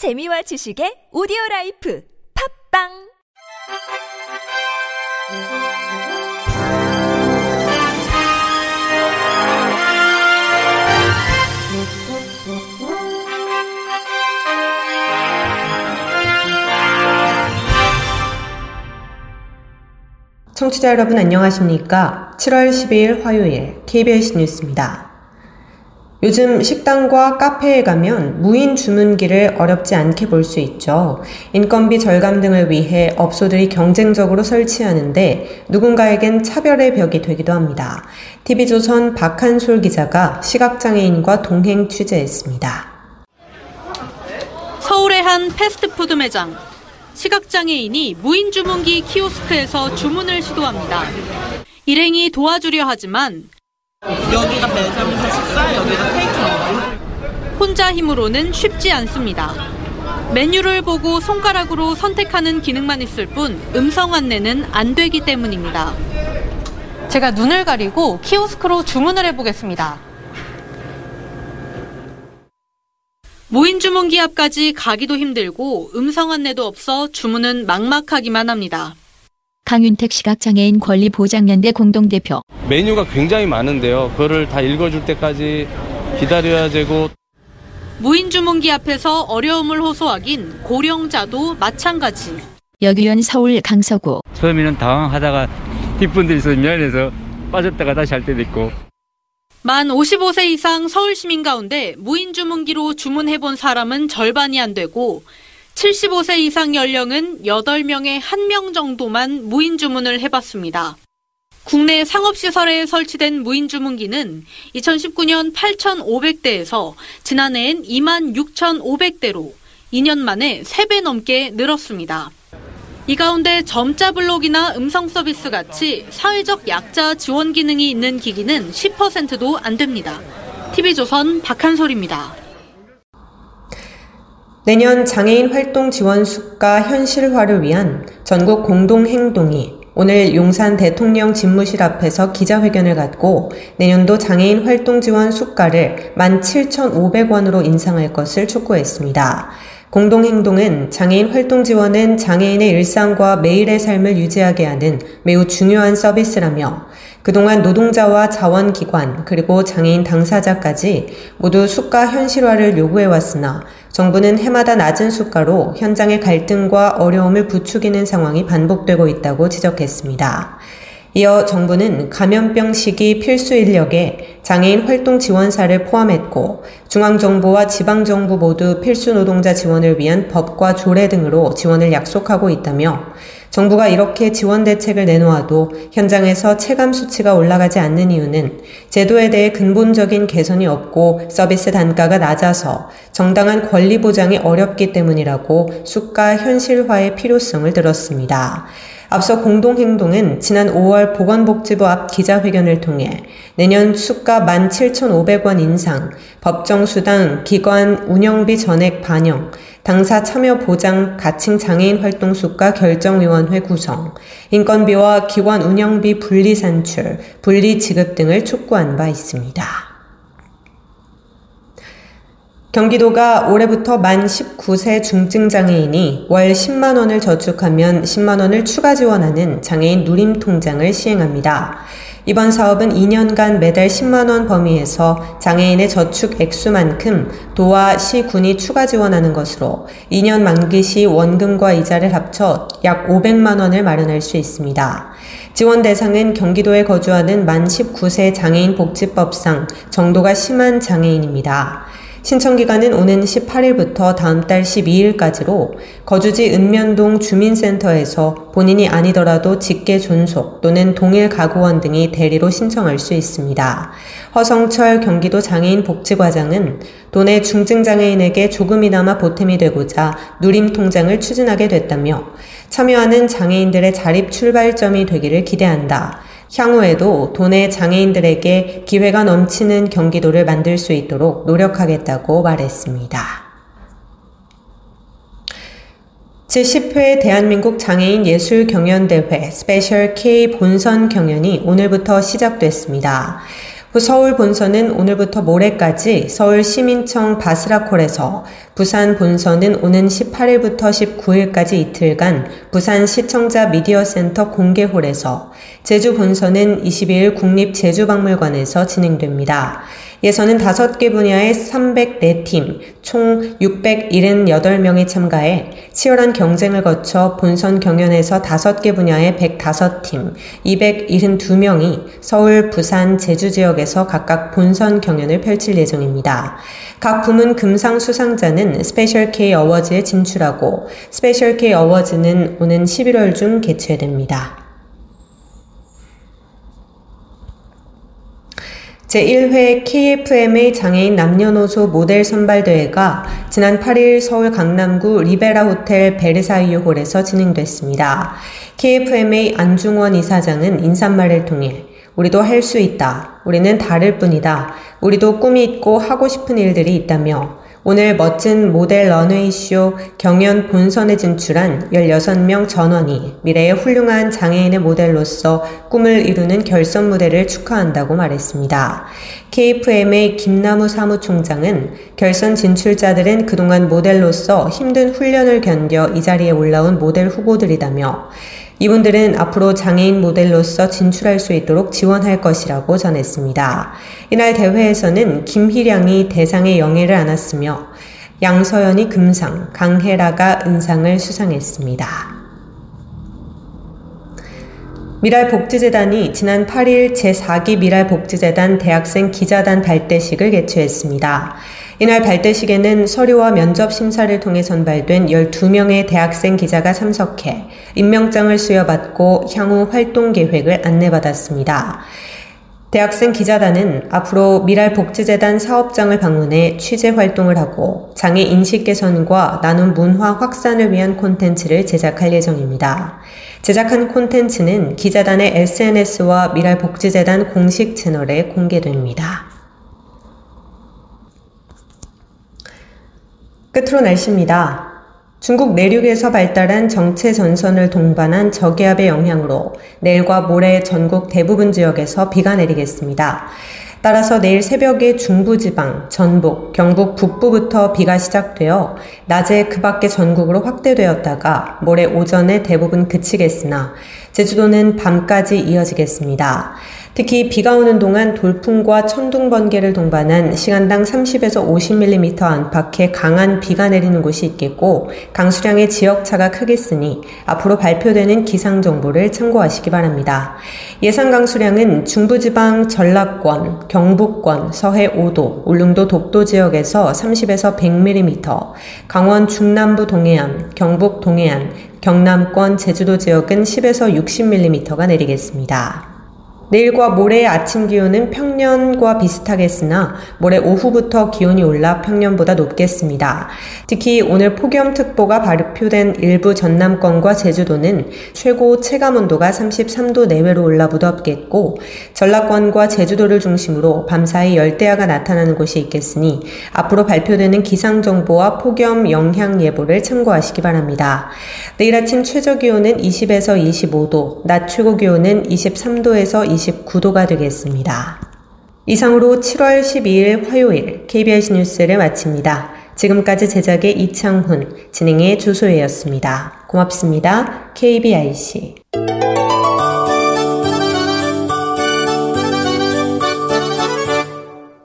재미와 지식의 오디오 라이프 팝빵 청취자 여러분 안녕하십니까? 7월 12일 화요일 KBS 뉴스입니다. 요즘 식당과 카페에 가면 무인 주문기를 어렵지 않게 볼 수 있죠. 인건비 절감 등을 위해 업소들이 경쟁적으로 설치하는데 누군가에겐 차별의 벽이 되기도 합니다. TV조선 박한솔 기자가 시각장애인과 동행 취재했습니다. 서울의 한 패스트푸드 매장. 시각장애인이 무인 주문기 키오스크에서 주문을 시도합니다. 일행이 도와주려 하지만 여기가 매점에서 식사, 여기가 테이크아웃. 혼자 힘으로는 쉽지 않습니다. 메뉴를 보고 손가락으로 선택하는 기능만 있을 뿐 음성 안내는 안 되기 때문입니다. 제가 눈을 가리고 키오스크로 주문을 해보겠습니다. 무인 주문기 앞까지 가기도 힘들고 음성 안내도 없어 주문은 막막하기만 합니다. 강윤택 시각장애인 권리보장연대 공동대표. 메뉴가 굉장히 많은데요. 그거를 다 읽어줄 때까지 기다려야 되고 무인 주문기 앞에서 어려움을 호소하긴 고령자도 마찬가지. 여기현 서울 강서구. 처음에는 당황하다가 뒷분들이 있어 미안해서 빠졌다가 다시 할 때도 있고 만 55세 이상 서울 시민 가운데 무인 주문기로 주문해본 사람은 절반이 안 되고 75세 이상 연령은 8명에 1명 정도만 무인 주문을 해봤습니다. 국내 상업시설에 설치된 무인 주문기는 2019년 8,500대에서 지난해엔 2만 6,500대로 2년 만에 3배 넘게 늘었습니다. 이 가운데 점자 블록이나 음성 서비스 같이 사회적 약자 지원 기능이 있는 기기는 10%도 안 됩니다. TV조선 박한솔입니다. 내년 장애인 활동 지원 수가 현실화를 위한 전국 공동 행동이 오늘 용산 대통령 집무실 앞에서 기자회견을 갖고 내년도 장애인 활동 지원 수가를 17,500원으로 인상할 것을 촉구했습니다. 공동행동은 장애인 활동 지원은 장애인의 일상과 매일의 삶을 유지하게 하는 매우 중요한 서비스라며 그동안 노동자와 자원기관 그리고 장애인 당사자까지 모두 수가 현실화를 요구해왔으나 정부는 해마다 낮은 수가로 현장의 갈등과 어려움을 부추기는 상황이 반복되고 있다고 지적했습니다. 이어 정부는 감염병 시기 필수 인력에 장애인 활동 지원사를 포함했고 중앙정부와 지방정부 모두 필수 노동자 지원을 위한 법과 조례 등으로 지원을 약속하고 있다며 정부가 이렇게 지원 대책을 내놓아도 현장에서 체감 수치가 올라가지 않는 이유는 제도에 대해 근본적인 개선이 없고 서비스 단가가 낮아서 정당한 권리 보장이 어렵기 때문이라고 수가 현실화의 필요성을 들었습니다. 앞서 공동행동은 지난 5월 보건복지부 앞 기자회견을 통해 내년 수가 17,500원 인상, 법정수당, 기관 운영비 전액 반영, 당사 참여 보장 가칭 장애인 활동 수가 결정위원회 구성, 인건비와 기관 운영비 분리 산출, 분리 지급 등을 촉구한 바 있습니다. 경기도가 올해부터 만 19세 중증 장애인이 월 10만 원을 저축하면 10만 원을 추가 지원하는 장애인 누림 통장을 시행합니다. 이번 사업은 2년간 매달 10만 원 범위에서 장애인의 저축 액수만큼 도와 시, 군이 추가 지원하는 것으로 2년 만기 시 원금과 이자를 합쳐 약 500만 원을 마련할 수 있습니다. 지원 대상은 경기도에 거주하는 만 19세 장애인 복지법상 정도가 심한 장애인입니다. 신청 기간은 오는 18일부터 다음 달 12일까지로 거주지 읍면동 주민센터에서 본인이 아니더라도 직계 존속 또는 동일 가구원 등이 대리로 신청할 수 있습니다. 허성철 경기도 장애인 복지과장은 도내 중증장애인에게 조금이나마 보탬이 되고자 누림 통장을 추진하게 됐다며 참여하는 장애인들의 자립 출발점이 되기를 기대한다. 향후에도 도내 장애인들에게 기회가 넘치는 경기도를 만들 수 있도록 노력하겠다고 말했습니다. 제10회 대한민국 장애인 예술 경연대회 스페셜 K 본선 경연이 오늘부터 시작됐습니다. 서울 본선은 오늘부터 모레까지 서울 시민청 바스락홀에서 부산 본선은 오는 18일부터 19일까지 이틀간 부산 시청자 미디어 센터 공개홀에서 제주 본선은 22일 국립 제주박물관에서 진행됩니다. 예선은 5개 분야의 304팀, 총 678명이 참가해 치열한 경쟁을 거쳐 본선 경연에서 5개 분야의 105팀, 272명이 서울, 부산, 제주 지역에서 각각 본선 경연을 펼칠 예정입니다. 각 부문 금상 수상자는 스페셜 K 어워즈에 진출하고 스페셜 K 어워즈는 오는 11월 중 개최됩니다. 제1회 KFMA 장애인 남녀노소 모델 선발대회가 지난 8일 서울 강남구 리베라 호텔 베르사유 홀에서 진행됐습니다. KFMA 안중원 이사장은 인사말을 통해 우리도 할 수 있다. 우리는 다를 뿐이다. 우리도 꿈이 있고 하고 싶은 일들이 있다며 오늘 멋진 모델 런웨이쇼 경연 본선에 진출한 16명 전원이 미래의 훌륭한 장애인의 모델로서 꿈을 이루는 결선 무대를 축하한다고 말했습니다. KFM의 김나무 사무총장은 결선 진출자들은 그동안 모델로서 힘든 훈련을 견뎌 이 자리에 올라온 모델 후보들이다며 이분들은 앞으로 장애인 모델로서 진출할 수 있도록 지원할 것이라고 전했습니다. 이날 대회에서는 김희량이 대상의 영예를 안았으며 양서연이 금상, 강혜라가 은상을 수상했습니다. 미랄복지재단이 지난 8일 제4기 미랄복지재단 대학생 기자단 발대식을 개최했습니다. 이날 발대식에는 서류와 면접 심사를 통해 선발된 12명의 대학생 기자가 참석해 임명장을 수여받고 향후 활동 계획을 안내받았습니다. 대학생 기자단은 앞으로 미랄복지재단 사업장을 방문해 취재 활동을 하고 장애 인식 개선과 나눔 문화 확산을 위한 콘텐츠를 제작할 예정입니다. 제작한 콘텐츠는 기자단의 SNS와 미랄복지재단 공식 채널에 공개됩니다. 끝으로 날씨입니다. 중국 내륙에서 발달한 정체 전선을 동반한 저기압의 영향으로 내일과 모레 전국 대부분 지역에서 비가 내리겠습니다. 따라서 내일 새벽에 중부지방, 전북, 경북 북부부터 비가 시작되어 낮에 그 밖에 전국으로 확대되었다가 모레 오전에 대부분 그치겠으나 제주도는 밤까지 이어지겠습니다. 특히 비가 오는 동안 돌풍과 천둥 번개를 동반한 시간당 30에서 50mm 안팎의 강한 비가 내리는 곳이 있겠고 강수량의 지역차가 크겠으니 앞으로 발표되는 기상 정보를 참고하시기 바랍니다. 예상 강수량은 중부지방 전라권, 경북권, 서해 5도, 울릉도 독도 지역에서 30에서 100mm, 강원 중남부 동해안, 경북 동해안, 경남권, 제주도 지역은 10에서 60mm가 내리겠습니다. 내일과 모레의 아침 기온은 평년과 비슷하겠으나 모레 오후부터 기온이 올라 평년보다 높겠습니다. 특히 오늘 폭염특보가 발표된 일부 전남권과 제주도는 최고 체감 온도가 33도 내외로 올라 무덥겠고 전라권과 제주도를 중심으로 밤사이 열대야가 나타나는 곳이 있겠으니 앞으로 발표되는 기상 정보와 폭염 영향 예보를 참고하시기 바랍니다. 내일 아침 최저 기온은 20에서 25도, 낮 최고 기온은 23도에서 29도가 되겠습니다. 이상으로 7월 12일 화요일 KBS 뉴스를 마칩니다. 지금까지 제작의 이창훈, 진행의 조소혜였습니다. 고맙습니다. KBIC.